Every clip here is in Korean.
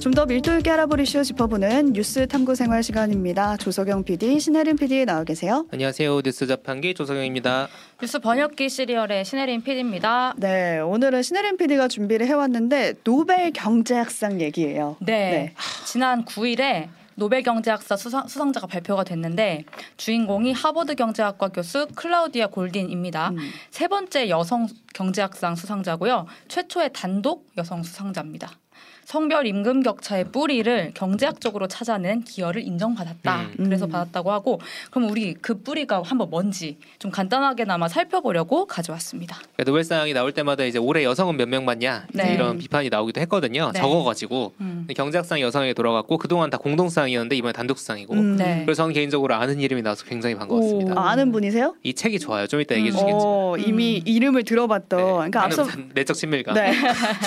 좀 더 밀도 있게 알아볼 이슈 짚어보는 뉴스 탐구 생활 시간입니다. 조석영 PD, 신혜림 PD 나와 계세요. 안녕하세요. 뉴스 자판기 조석영입니다. 뉴스 번역기 시리얼의 신혜림 PD입니다. 네, 오늘은 신혜림 PD가 준비를 해왔는데 노벨 경제학상 얘기예요. 네, 네. 지난 9일에 노벨 경제학상 수상, 수상자가 발표가 됐는데 주인공이 하버드 경제학과 교수 클라우디아 골딘입니다. 음. 세 번째 여성 경제학상 수상자고요. 최초의 단독 여성 수상자입니다. 성별 임금 격차의 뿌리를 경제학적으로 찾아낸 기여를 인정받았다. 음. 그래서 음. 받았다고 하고 그럼 우리 그 뿌리가 한번 뭔지 좀 간단하게나마 살펴보려고 가져왔습니다. 노벨상이 나올 때마다 이제 올해 여성은 몇 명 받냐 네. 이런 비판이 나오기도 했거든요. 네. 적어가지고 음. 경제학상이 여성에게 돌아갔고 그동안 다 공동상이었는데 이번에 단독상이고 음. 네. 그래서 저는 개인적으로 아는 이름이 나와서 굉장히 반가웠습니다. 아, 는 분이세요? 이 책이 좋아요. 좀 이따 얘기해 주시겠지만 오, 이미 이름을 들어봤던 네. 그러니까 앞서 내적 친밀감. 네.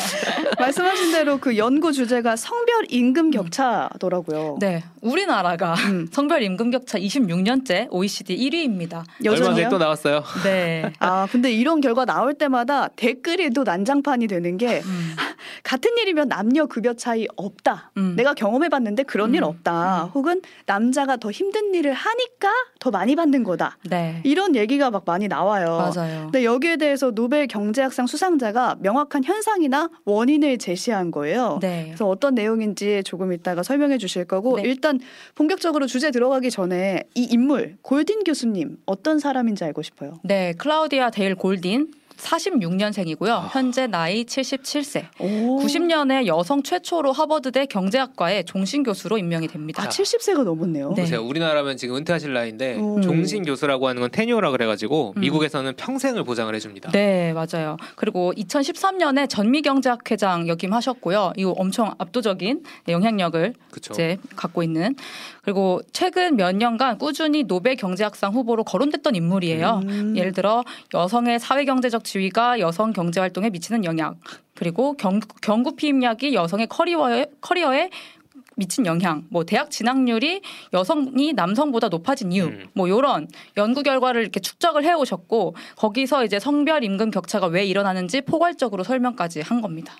말씀하신 대로 그연 구 주제가 성별 임금 음. 격차더라고요. 네, 우리나라가 음. 성별 임금 격차 26년째 OECD 1위입니다. 얼마 전에 또 나왔어요. 네. 아 근데 이런 결과 나올 때마다 댓글이 또 난장판이 되는 게 음. 같은 일이면 남녀 급여 차이 없다. 음. 내가 경험해봤는데 그런 일 음. 없다. 음. 혹은 남자가 더 힘든 일을 하니까 더 많이 받는 거다. 네. 이런 얘기가 막 많이 나와요. 맞아요. 근데 여기에 대해서 노벨 경제학상 수상자가 명확한 현상이나 원인을 제시한 거예요. 네. 그래서 어떤 내용인지 조금 이따가 설명해 주실 거고 네. 일단 본격적으로 주제 들어가기 전에 이 인물 골딘 교수님 어떤 사람인지 알고 싶어요. 네, 클라우디아 데일 골딘 46년생이고요. 아. 현재 나이 77세. 오. 90년에 여성 최초로 하버드대 경제학과의 종신 교수로 임명이 됩니다. 아, 70세가 넘었네요. 네. 우리나라면 지금 은퇴하실 나이인데 오. 종신 교수라고 하는 건 테뉴어라 그래가지고 음. 미국에서는 평생을 보장을 해줍니다. 네, 맞아요. 그리고 2013년에 전미경제학 회장 역임하셨고요. 이거 엄청 압도적인 영향력을 그쵸. 이제 갖고 있는 그리고 최근 몇 년간 꾸준히 노벨 경제학상 후보로 거론됐던 인물이에요. 음. 예를 들어 여성의 사회경제적 지위가 여성 경제 활동에 미치는 영향, 그리고 경, 경구 피임약이 여성의 커리어에, 커리어에 미친 영향, 뭐 대학 진학률이 여성이 남성보다 높아진 이유, 음. 뭐 요런 연구 결과를 이렇게 축적을 해 오셨고 거기서 이제 성별 임금 격차가 왜 일어나는지 포괄적으로 설명까지 한 겁니다.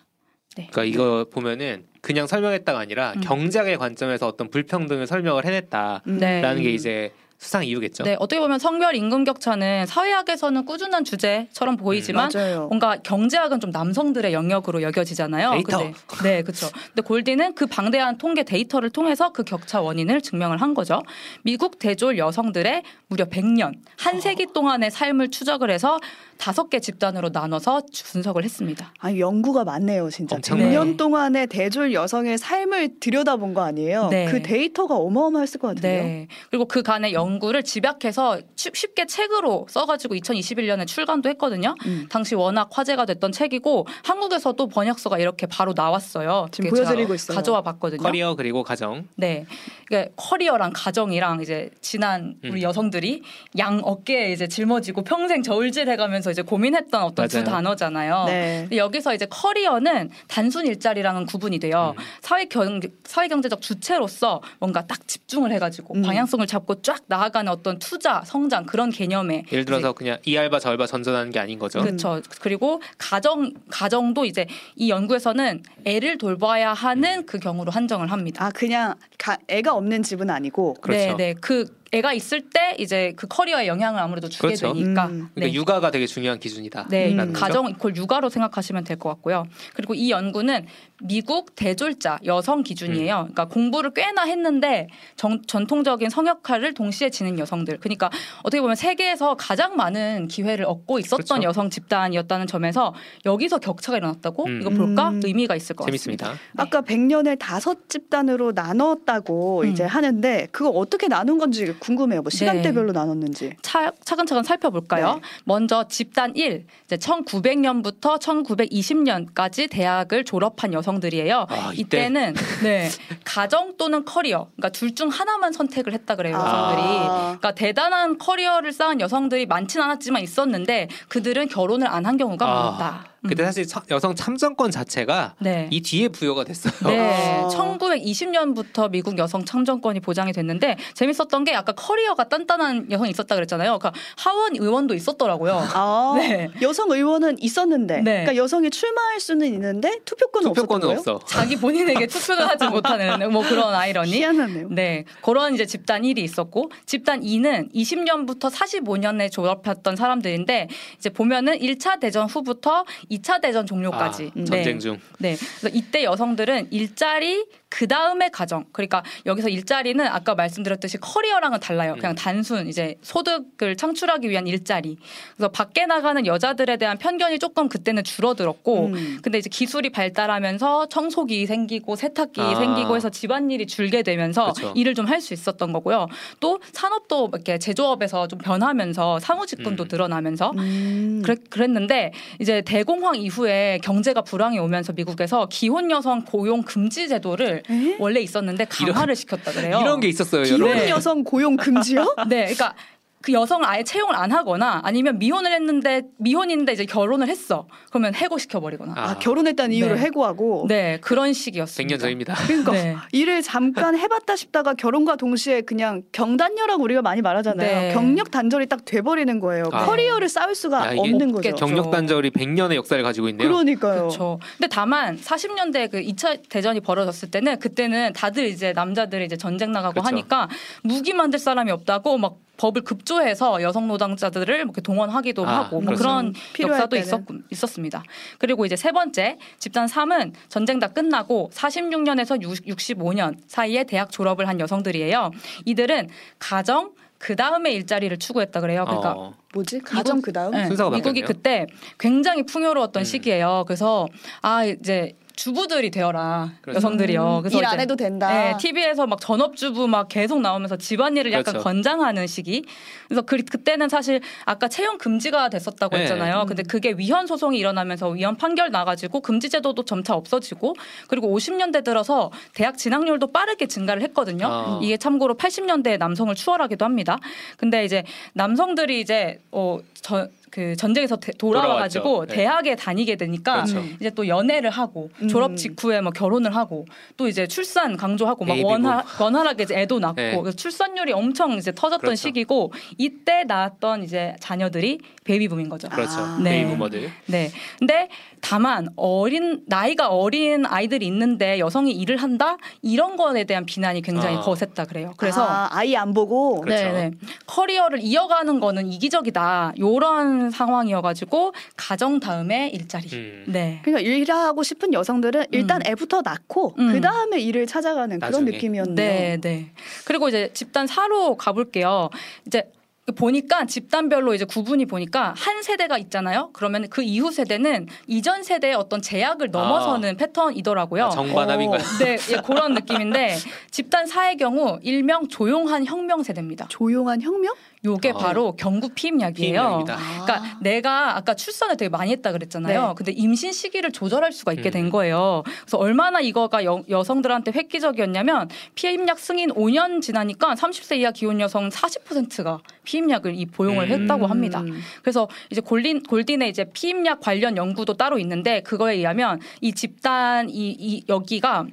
네. 그러니까 이거 보면은 그냥 설명했다가 아니라 음. 경제학의 관점에서 어떤 불평등을 설명을 해냈다라는 네. 게 이제 수상 이유겠죠. 네, 어떻게 보면 성별 임금 격차는 사회학에서는 꾸준한 주제처럼 보이지만 음, 뭔가 경제학은 좀 남성들의 영역으로 여겨지잖아요. 데이터. 근데, 네, 그렇죠. 근데 골디는 그 방대한 통계 데이터를 통해서 그 격차 원인을 증명을 한 거죠. 미국 대졸 여성들의 무려 100년, 한 어. 세기 동안의 삶을 추적을 해서 다섯 개 집단으로 나눠서 분석을 했습니다. 아, 연구가 많네요, 진짜. 100년 동안의 대졸 여성의 삶을 들여다본 거 아니에요? 네. 그 데이터가 어마어마했을 것 같은데요. 네. 그리고 그 간의 연구를 집약해서 쉽게 책으로 써가지고 2021년에 출간도 했거든요. 음. 당시 워낙 화제가 됐던 책이고 한국에서도 번역서가 이렇게 바로 나왔어요. 지금 보여드리고 있어요. 가져와 봤거든요. 커리어 그리고 가정. 네. 그러니까 커리어랑 가정이랑 이제 지난 우리 음. 여성들이 양 어깨에 이제 짊어지고 평생 저울질 해가면서 이제 고민했던 어떤 맞아요. 두 단어잖아요. 네. 여기서 이제 커리어는 단순 일자리랑은 구분이 돼요. 음. 사회 경 사회 경제적 주체로서 뭔가 딱 집중을 해가지고 음. 방향성을 잡고 쫙 나아가는 어떤 투자, 성장 그런 개념에 예를 들어서 그냥 이 알바 저 알바 전전하는 게 아닌 거죠. 그렇죠. 그리고 가정 가정도 이제 이 연구에서는 애를 돌봐야 하는 음. 그 경우로 한정을 합니다. 아 그냥 가, 애가 없는 집은 아니고 그렇죠. 네, 네. 그 애가 있을 때 이제 그 커리어에 영향을 아무래도 주게 그렇죠. 되니까. 음. 그러니까 네. 육아가 되게 중요한 기준이다. 네, 음. 가정 이퀄 육아로 생각하시면 될 것 같고요. 그리고 이 연구는 미국 대졸자 여성 기준이에요. 음. 그러니까 공부를 꽤나 했는데 정, 전통적인 성역할을 동시에 지닌 여성들. 그러니까 어떻게 보면 세계에서 가장 많은 기회를 얻고 있었던 그렇죠. 여성 집단이었다는 점에서 여기서 격차가 일어났다고 음. 이거 볼까 음. 의미가 있을 것 재밌습니다. 같습니다. 네. 아까 100년을 다섯 집단으로 나눴다고 이제 음. 하는데 그거 어떻게 나눈 건지 궁금해요. 뭐 시간대별로 네. 나눴는지. 차, 차근차근 살펴볼까요? 네. 먼저 집단 1, 이제 1900년부터 1920년까지 대학을 졸업한 여성들이에요. 아, 이때? 는 네, 가정 또는 커리어, 그러니까 둘 중 하나만 선택을 했다 그래요 여성들이. 아. 그러니까 대단한 커리어를 쌓은 여성들이 많지는 않았지만 있었는데 그들은 결혼을 안 한 경우가 아. 많다. 그때 사실 여성 참정권 자체가 네. 이 뒤에 부여가 됐어요. 네. 1920년부터 미국 여성 참정권이 보장이 됐는데 재밌었던 게 아까 커리어가 단단한 여성이 있었다 그랬잖아요. 그러니까 하원 의원도 있었더라고요. 아, 네. 여성 의원은 있었는데, 네. 그러니까 여성이 출마할 수는 있는데 투표권은, 투표권은 없어. 자기 본인에게 투표를 하지 못하는 뭐 그런 아이러니. 희한하네요. 네, 그런 이제 집단 1이 있었고 집단 2는 20년부터 45년에 졸업했던 사람들인데 이제 보면은 1차 대전 후부터 2차 대전 종료까지 아, 전쟁 중. 네. 그래서 이때 여성들은 일자리 그 다음에 가정. 그러니까 여기서 일자리는 아까 말씀드렸듯이 커리어랑은 달라요. 그냥 음. 단순 이제 소득을 창출하기 위한 일자리. 그래서 밖에 나가는 여자들에 대한 편견이 조금 그때는 줄어들었고, 음. 근데 이제 기술이 발달하면서 청소기 생기고 세탁기 아. 생기고 해서 집안일이 줄게 되면서 그쵸. 일을 좀 할 수 있었던 거고요. 또 산업도 이렇게 제조업에서 좀 변하면서 사무직군도 음. 늘어나면서 음. 그랬, 그랬는데 이제 대공황 이후에 경제가 불황이 오면서 미국에서 기혼 여성 고용 금지 제도를 에? 원래 있었는데 강화를 이런, 시켰다 그래요. 이런 게 있었어요. 기혼 여성 고용 금지요? 네, 그러니까 그 여성을 아예 채용을 안 하거나 아니면 미혼을 했는데 미혼인데 이제 결혼을 했어. 그러면 해고시켜 버리거나. 아, 아, 결혼했다는 이유로 네. 해고하고. 네, 그런 식이었습니다. 100년 전입니다. 그러니까 네. 일을 잠깐 해봤다 싶다가 결혼과 동시에 그냥 경단녀라고 우리가 많이 말하잖아요. 네. 경력 단절이 딱 돼버리는 거예요. 아. 커리어를 쌓을 수가 야, 없는 거죠. 경력 단절이 100년의 역사를 가지고 있네요. 그러니까요. 그렇죠. 근데 다만 40년대 그 2차 대전이 벌어졌을 때는 그때는 다들 이제 남자들이 이제 전쟁 나가고 그렇죠. 하니까 무기 만들 사람이 없다고 막 법을 급조해서 여성 노동자들을 이렇게 동원하기도 아, 하고 뭐 그런 역사도 있었, 있었습니다. 그리고 이제 세 번째 집단 3은 전쟁 다 끝나고 46년에서 65년 사이에 대학 졸업을 한 여성들이에요. 이들은 가정 그 다음에 일자리를 추구했다 그래요. 그러니까 어. 뭐지 가정 그 다음 네, 미국이 그때 굉장히 풍요로웠던 음. 시기예요. 그래서 아 이제 주부들이 되어라 그렇죠. 여성들이요. 음, 그래서 일 안 해도 된다. 네, TV에서 막 전업주부 막 계속 나오면서 집안일을 약간 그렇죠. 권장하는 시기. 그래서 그, 그때는 사실 아까 채용 금지가 됐었다고 네. 했잖아요. 근데 그게 위헌 소송이 일어나면서 위헌 판결 나가지고 금지 제도도 점차 없어지고 그리고 50년대 들어서 대학 진학률도 빠르게 증가를 했거든요. 아. 이게 참고로 80년대에 남성을 추월하기도 합니다. 근데 이제 남성들이 이제 어 저, 그 전쟁에서 돌아와가지고 네. 대학에 다니게 되니까 그렇죠. 이제 또 연애를 하고 음. 졸업 직후에 뭐 결혼을 하고 또 이제 출산 강조하고 막 원하, 원활하게 이제 애도 낳고 네. 출산율이 엄청 이제 터졌던 그렇죠. 시기고 이때 낳았던 이제 자녀들이 베이비붐인 거죠. 그렇죠. 아. 네. 베이비부머들. 네. 근데 다만 어린 나이가 어린 아이들이 있는데 여성이 일을 한다 이런 거에 대한 비난이 굉장히 아. 거셌다 그래요. 그래서 아, 이안 보고 그렇죠. 네, 네. 커리어를 이어가는 거는 이기적이다. 요런 상황이어가지고 가정 다음에 일자리. 음. 네. 그러니까 일하고 싶은 여성들은 일단 음. 애부터 낳고 음. 그 다음에 일을 찾아가는 나중에. 그런 느낌이었네요. 네, 네. 그리고 이제 집단 사로 가볼게요. 이제 보니까 집단별로 이제 구분이 보니까 한 세대가 있잖아요. 그러면 그 이후 세대는 이전 세대의 어떤 제약을 아. 넘어서는 아. 패턴이더라고요. 아, 정반합인가요? 어, 네, 예, 그런 느낌인데 집단 사의 경우 일명 조용한 혁명 세대입니다. 조용한 혁명? 요게 어. 바로 경구 피임약이에요. 그러니까 아. 내가 아까 출산을 되게 많이 했다 그랬잖아요. 네. 근데 임신 시기를 조절할 수가 있게 음. 된 거예요. 그래서 얼마나 이거가 여, 여성들한테 획기적이었냐면 피임약 승인 5년 지나니까 30세 이하 기혼 여성 40%가 피 임약을 이 보용을 음. 했다고 합니다. 그래서 이제 골린 골딘의 이제 피임약 관련 연구도 따로 있는데 그거에 의하면 이 집단 이, 이 여기가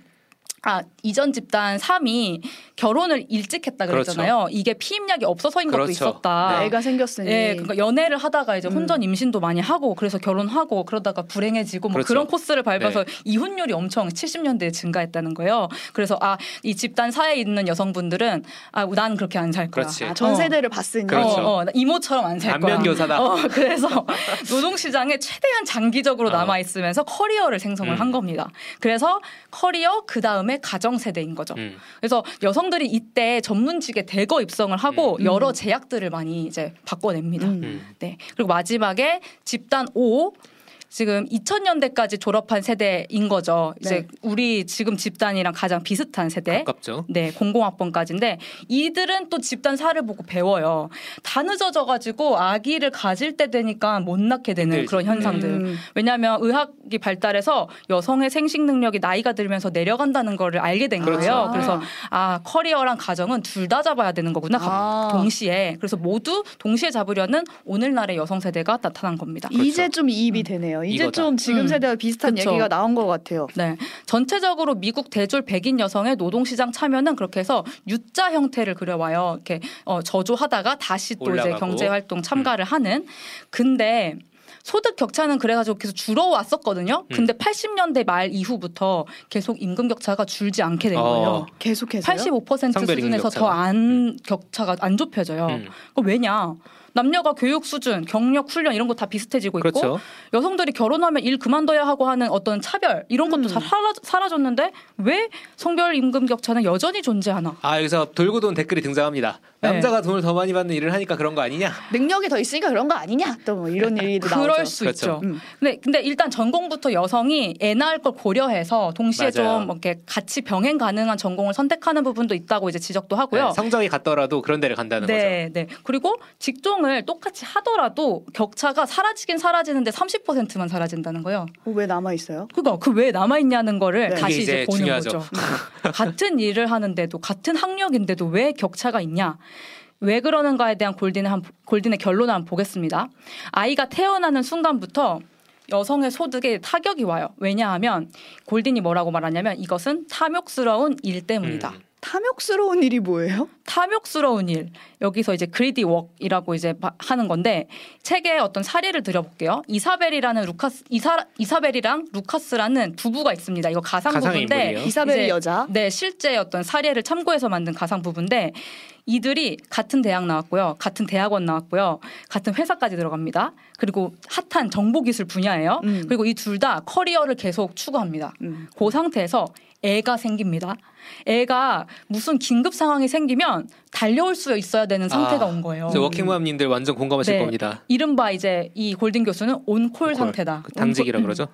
아 이전 집단 3이 결혼을 일찍 했다 그렇죠. 그랬잖아요. 그렇죠. 이게 피임약이 없어서인 그렇죠. 것도 있었다. 네. 애가 생겼으니. 네, 그러니까 연애를 하다가 이제 혼전 음. 임신도 많이 하고 그래서 결혼하고 그러다가 불행해지고 뭐 그렇죠. 그런 코스를 밟아서 네. 이혼율이 엄청 70년대에 증가했다는 거예요. 그래서 아 이 집단 사회에 있는 여성분들은 아 난 그렇게 안 살 거야. 아, 전 세대를 어. 봤으니 그렇죠. 어, 어, 이모처럼 안 살 거야. 반면교사다. 어, 그래서 노동 시장에 최대한 장기적으로 어. 남아 있으면서 커리어를 생성을 음. 한 겁니다. 그래서 커리어 그 다음 에 가정 세대인 거죠. 음. 그래서 여성들이 이때 전문직에 대거 입성을 하고 음. 여러 제약들을 많이 이제 바꿔냅니다. 음. 네. 그리고 마지막에 집단 5 지금 2000년대까지 졸업한 세대인 거죠. 이제 네. 우리 지금 집단이랑 가장 비슷한 세대. 가깝죠. 네, 공공학번까지인데 이들은 또 집단 사를 보고 배워요. 다 늦어져 가지고 아기를 가질 때 되니까 못 낳게 되는 힘들지. 그런 현상들. 음. 왜냐하면 의학이 발달해서 여성의 생식 능력이 나이가 들면서 내려간다는 거를 알게 된 그렇죠. 거예요. 그래서 아 커리어랑 가정은 둘 다 잡아야 되는 거구나. 아. 동시에. 그래서 모두 동시에 잡으려는 오늘날의 여성 세대가 나타난 겁니다. 이제 그렇죠. 좀 이입이 음. 되네요. 이거네요. 이제 이거다. 좀 지금 음. 세대와 비슷한 그쵸. 얘기가 나온 것 같아요. 네. 전체적으로 미국 대졸 백인 여성의 노동시장 참여는 그렇게 해서 U자 형태를 그려와요. 이렇게 어, 저조하다가 다시 또 올라가고. 이제 경제활동 참가를 음. 하는. 근데 소득 격차는 그래가지고 계속 줄어왔었거든요. 음. 근데 80년대 말 이후부터 계속 임금 격차가 줄지 않게 된 어. 거예요. 계속해서 85% 수준에서 더안 음. 격차가 안 좁혀져요. 음. 왜냐? 남녀가 교육 수준, 경력 훈련 이런 거 다 비슷해지고 있고 그렇죠. 여성들이 결혼하면 일 그만둬야 하고 하는 어떤 차별 이런 것도 음. 다 사라, 졌는데 왜 성별 임금 격차는 여전히 존재하나? 아 여기서 돌고 돈 댓글이 등장합니다. 네. 남자가 돈을 더 많이 받는 일을 하니까 그런 거 아니냐? 능력이 더 있으니까 그런 거 아니냐? 또 뭐 이런 얘기도 나오죠. 그럴 수 그렇죠. 있죠. 음. 근데 근데 일단 전공부터 여성이 애 낳을 걸 고려해서 동시에 맞아요. 좀 이렇게 같이 병행 가능한 전공을 선택하는 부분도 있다고 이제 지적도 하고요. 네, 성적이 같더라도 그런 데를 간다는 네, 거죠. 네. 그리고 직종을 똑같이 하더라도 격차가 사라지긴 사라지는데 30%만 사라진다는 거예요. 어, 왜 남아 있어요? 그거 그 왜 남아 있냐는 거를 네. 다시 이제, 이제 보는 중요하죠. 거죠. 같은 일을 하는데도 같은 학력인데도 왜 격차가 있냐? 왜 그러는가에 대한 골든의, 한, 골든의 결론을 한번 보겠습니다. 아이가 태어나는 순간부터 여성의 소득에 타격이 와요. 왜냐하면 골든이 뭐라고 말하냐면 이것은 탐욕스러운 일 때문이다. 음. 탐욕스러운 일이 뭐예요? 탐욕스러운 일. 여기서 이제 그리디 웍이라고 이제 하는 건데 책에 어떤 사례를 드려볼게요. 이사벨이라는 루카스 이사 이사벨이랑 루카스라는 부부가 있습니다. 이거 가상 부부인데 이사벨 여자. 네, 실제 어떤 사례를 참고해서 만든 가상 부부인데 이들이 같은 대학 나왔고요. 같은 대학원 나왔고요. 같은 회사까지 들어갑니다. 그리고 핫한 정보 기술 분야예요. 음. 그리고 이 둘 다 커리어를 계속 추구합니다. 음. 그 상태에서 애가 생깁니다. 애가 무슨 긴급 상황이 생기면 달려올 수 있어야 되는 상태가 아, 온 거예요. 워킹맘님들 완전 공감하실 네. 겁니다. 이른바 이제 이 골든 교수는 온콜 상태다. 그 당직이라 온 그러죠.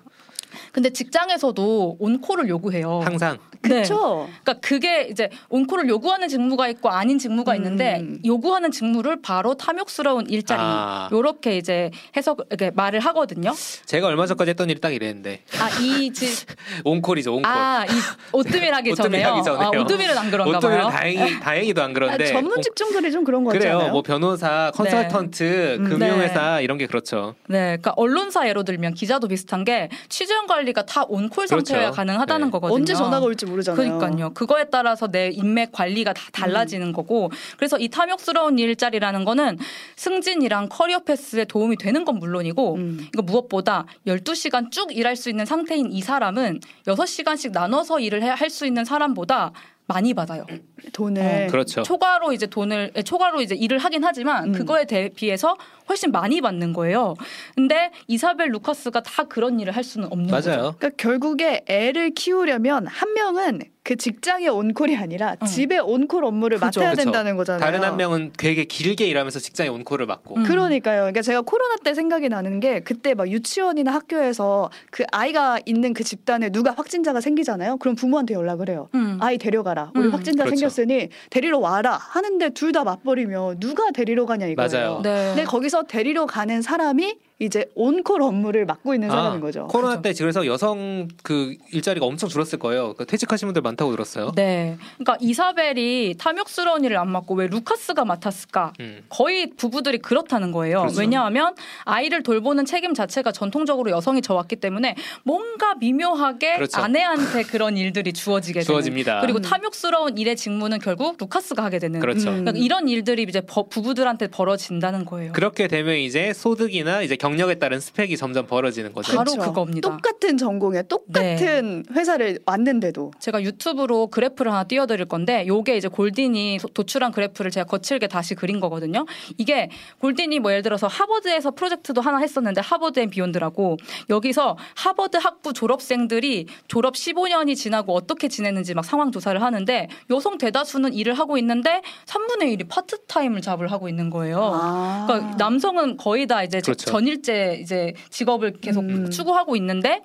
근데 직장에서도 온콜을 요구해요. 항상. 그렇죠. 그러니까 그게 이제 온콜을 요구하는 직무가 있고 아닌 직무가 음. 있는데 요구하는 직무를 바로 탐욕스러운 일자리 아. 요렇게 이제 해석 이렇게 말을 하거든요. 제가 얼마 전까지 했던 일이 딱 이랬는데. 아이직 on-call이죠 on-call. 아이 오뜨밀 하기 전에요. 하기 전에요. 아, 오뜨밀은 안 그런가 오뜨밀은 봐요. 다행히 다행히도 안 그런데. 아, 전문 직종들이 좀 그런 거 같잖아요. 그래요. 뭐 변호사, 컨설턴트, 네. 금융회사 네. 이런 게 그렇죠. 네, 그러니까 언론사 예로 들면 기자도 비슷한 게 취재원 관리가 다 on-call 그렇죠. 상태여야 가능하다는 네. 거거든요. 언제 전화가 올지 모르잖아요. 그러니까요. 그거에 따라서 내 인맥 관리가 다 달라지는 음. 거고 그래서 이 탐욕스러운 일자리라는 거는 승진이랑 career path에 도움이 되는 건 물론이고 음. 이거 무엇보다 12시간 쭉 일할 수 있는 상태인 이 사람은 6시간씩 나눠서 일을 할 수 있는 사람보다 많이 받아요. 돈을 어, 그렇죠. 초과로 이제 돈을 예, 초과로 이제 일을 하긴 하지만 음. 그거에 대비해서 훨씬 많이 받는 거예요. 근데 이사벨 루카스가 다 그런 일을 할 수는 없는 맞아요. 거죠. 그러니까 결국에 애를 키우려면 한 명은 그 직장의 on-call이 아니라 응. 집의 on-call 업무를 그쵸, 맡아야 그쵸. 된다는 거잖아요. 다른 한 명은 되게 길게 일하면서 직장의 on-call을 맡고. 음. 그러니까요. 그러니까 제가 코로나 때 생각이 나는 게 그때 막 유치원이나 학교에서 그 아이가 있는 그 집단에 누가 확진자가 생기잖아요. 그럼 부모한테 연락을 해요. 음. 아이 데려가라. 우리 음. 확진자 그렇죠. 생겼으니 데리러 와라. 하는데 둘 다 맞벌이면 누가 데리러 가냐 이거예요. 맞아요. 네. 근데 거기서 데리러 가는 사람이 이제 on-call 업무를 맡고 있는 아, 사람인 거죠. 코로나 그렇죠. 때 그래서 여성 그 일자리가 엄청 줄었을 거예요. 그러니까 퇴직하신 분들 많다고 들었어요. 네. 그러니까 이사벨이 탐욕스러운 일을 안 맡고 왜 루카스가 맡았을까? 음. 거의 부부들이 그렇다는 거예요. 그렇죠. 왜냐하면 아이를 돌보는 책임 자체가 전통적으로 여성이 져왔기 때문에 뭔가 미묘하게 그렇죠. 아내한테 그런 일들이 주어지게 주어집니다. 되는. 그리고 음. 탐욕스러운 일의 직무는 결국 루카스가 하게 되는. 그렇죠. 그러니까 이런 일들이 이제 부부들한테 벌어진다는 거예요. 그렇게 되면 이제 소득이나 이제 경력에 따른 스펙이 점점 벌어지는 거죠. 바로 그렇죠. 그겁니다. 똑같은 전공에 똑같은 네. 회사를 왔는데도 제가 유튜브로 그래프를 하나 띄워드릴 건데 요게 이제 골딘이 도출한 그래프를 제가 거칠게 다시 그린 거거든요. 이게 골딘이 뭐 예를 들어서 하버드에서 프로젝트도 하나 했었는데 Harvard and Beyond라고 여기서 하버드 학부 졸업생들이 졸업 15년이 지나고 어떻게 지냈는지 막 상황 조사를 하는데 여성 대다수는 일을 하고 있는데 3분의 1이 파트타임을 job을 하고 있는 거예요. 아. 그러니까 남성은 거의 다 이제 그렇죠. 전일 일제 이제 직업을 계속 음. 추구하고 있는데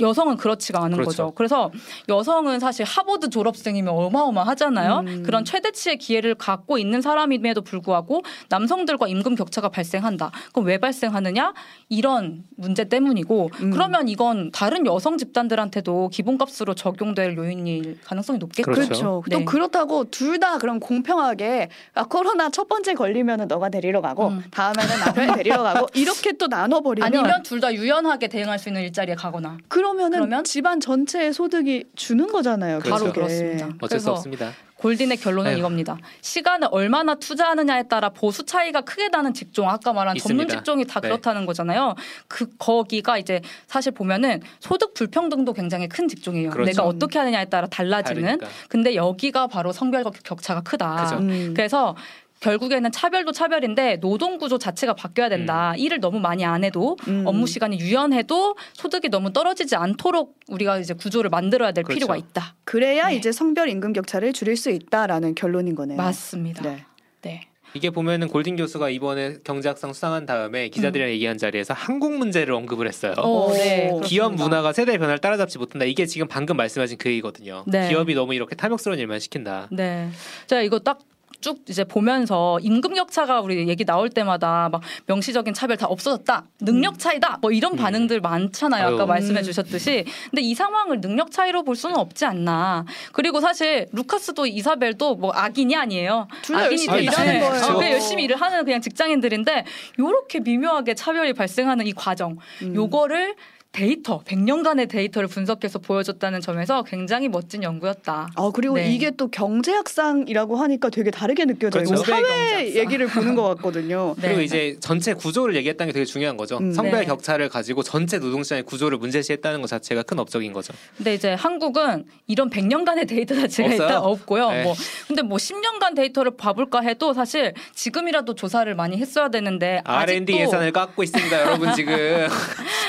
여성은 그렇지가 않은 그렇죠. 거죠. 그래서 여성은 사실 하버드 졸업생이면 어마어마하잖아요. 음. 그런 최대치의 기회를 갖고 있는 사람임에도 불구하고 남성들과 임금 격차가 발생한다. 그럼 왜 발생하느냐? 이런 문제 때문이고 음. 그러면 이건 다른 여성 집단들한테도 기본값으로 적용될 요인일 가능성이 높겠죠. 그렇죠. 그렇죠. 네. 또 그렇다고 둘 다 그럼 공평하게 아, 코로나 첫 번째 걸리면은 너가 데리러 가고 음. 다음에는 남편이 데리러 가고 이렇게 또 나눠버리면 아니면 둘 다 유연하게 대응할 수 있는 일자리에 가거나 그 러면은 그러면? 집안 전체의 소득이 주는 거잖아요. 그렇죠. 바로 그렇습니다. 어쩔 수 없습니다. 골든의 결론은 에휴. 이겁니다. 시간을 얼마나 투자하느냐에 따라 보수 차이가 크게 나는 직종, 아까 말한 있습니다. 전문 직종이 다 네. 그렇다는 거잖아요. 그 거기가 이제 사실 보면은 소득 불평등도 굉장히 큰 직종이에요. 그렇죠. 내가 어떻게 하느냐에 따라 달라지는. 다르니까. 근데 여기가 바로 성별 격차가 크다. 음. 그래서 결국에는 차별도 차별인데 노동 구조 자체가 바뀌어야 된다. 음. 일을 너무 많이 안 해도 음. 업무 시간이 유연해도 소득이 너무 떨어지지 않도록 우리가 이제 구조를 만들어야 될 그렇죠. 필요가 있다. 그래야 네. 이제 성별 임금 격차를 줄일 수 있다라는 결론인 거네요. 맞습니다. 네. 네. 이게 보면은 골든 교수가 이번에 경제학상 수상한 다음에 기자들이랑 음. 얘기한 자리에서 한국 문제를 언급을 했어요. 오, 네, 기업 문화가 세대 변화를 따라잡지 못한다. 이게 지금 방금 말씀하신 그 얘기거든요. 네. 기업이 너무 이렇게 탐욕스러운 일만 시킨다. 네. 자 이거 딱 쭉 이제 보면서 임금 격차가 우리 얘기 나올 때마다 막 명시적인 차별 다 없어졌다 능력 음. 차이다 뭐 이런 음. 반응들 많잖아요. 아까 말씀해 주셨듯이. 근데 이 상황을 능력 차이로 볼 수는 없지 않나. 그리고 사실 루카스도 이사벨도 뭐 악인이 아니에요. 악인이 일하는 거예요. 네, 열심히 일을 하는 그냥 직장인들인데 요렇게 미묘하게 차별이 발생하는 이 과정. 음. 요거를 데이터, 100년간의 데이터를 분석해서 보여줬다는 점에서 굉장히 멋진 연구였다. 아, 그리고 네. 이게 또 경제학상이라고 하니까 되게 다르게 느껴져요. 그렇죠. 사회 얘기를 보는 것 같거든요. 네. 그리고 이제 전체 구조를 얘기했다는 게 되게 중요한 거죠. 음. 성별 네. 격차를 가지고 전체 노동시장의 구조를 문제시했다는 것 자체가 큰 업적인 거죠. 근데 이제 한국은 이런 100년간의 데이터 자체가 없어요? 일단 없고요. 네. 뭐 근데 뭐 10년간 데이터를 봐볼까 해도 사실 지금이라도 조사를 많이 했어야 되는데 R&D 예산을 깎고 있습니다, 여러분 지금.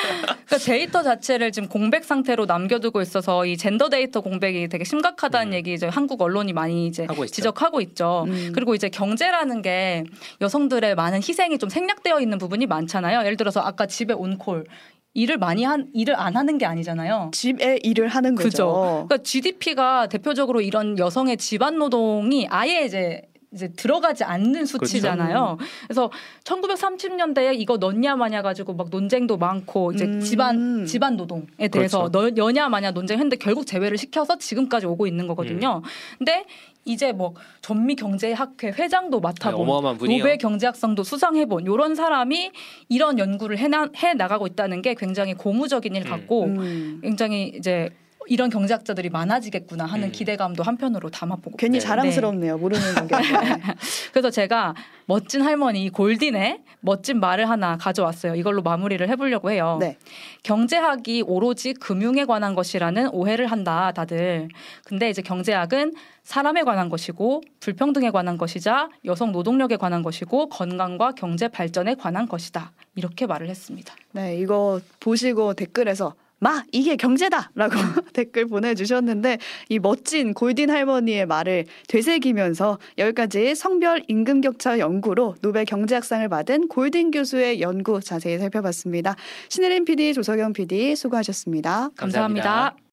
그러니까 데이터 자체를 지금 공백 상태로 남겨두고 있어서 이 젠더 데이터 공백이 되게 심각하다는 음. 얘기 이제 한국 언론이 많이 이제 지적하고 있죠. 음. 그리고 이제 경제라는 게 여성들의 많은 희생이 좀 생략되어 있는 부분이 많잖아요. 예를 들어서 아까 집에 on-call 일을 많이 한 일을 안 하는 게 아니잖아요. 집에 일을 하는 거죠. 그죠. 그러니까 GDP가 대표적으로 이런 여성의 집안 노동이 아예 이제 이제 들어가지 않는 수치잖아요. 그렇죠. 그래서 1930년대에 이거 넣냐 마냐 가지고 막 논쟁도 많고 이제 음. 집안 집안 노동에 대해서 그렇죠. 넣 냐 마냐 논쟁했는데 결국 제외를 시켜서 지금까지 오고 있는 거거든요. 음. 근데 이제 뭐 전미 경제학회 회장도 맡아본 네, 노벨 경제학상도 수상해본 이런 사람이 이런 연구를 해나, 해 나가고 있다는 게 굉장히 고무적인 일 음. 같고 음. 굉장히 이제 이런 경제학자들이 많아지겠구나 하는 음. 기대감도 한편으로 담아보고 괜히 네. 자랑스럽네요 네. 모르는 경제 그래서 제가 멋진 할머니 골딘의 멋진 말을 하나 가져왔어요 이걸로 마무리를 해보려고 해요 네. 경제학이 오로지 금융에 관한 것이라는 오해를 한다 다들 근데 이제 경제학은 사람에 관한 것이고 불평등에 관한 것이자 여성 노동력에 관한 것이고 건강과 경제 발전에 관한 것이다 이렇게 말을 했습니다 네 이거 보시고 댓글에서 마 이게 경제다라고 댓글 보내주셨는데 이 멋진 골딘 할머니의 말을 되새기면서 여기까지 성별 임금 격차 연구로 노벨 경제학상을 받은 골딘 교수의 연구 자세히 살펴봤습니다. 신혜림 PD, 조석영 PD 수고하셨습니다 감사합니다. 감사합니다.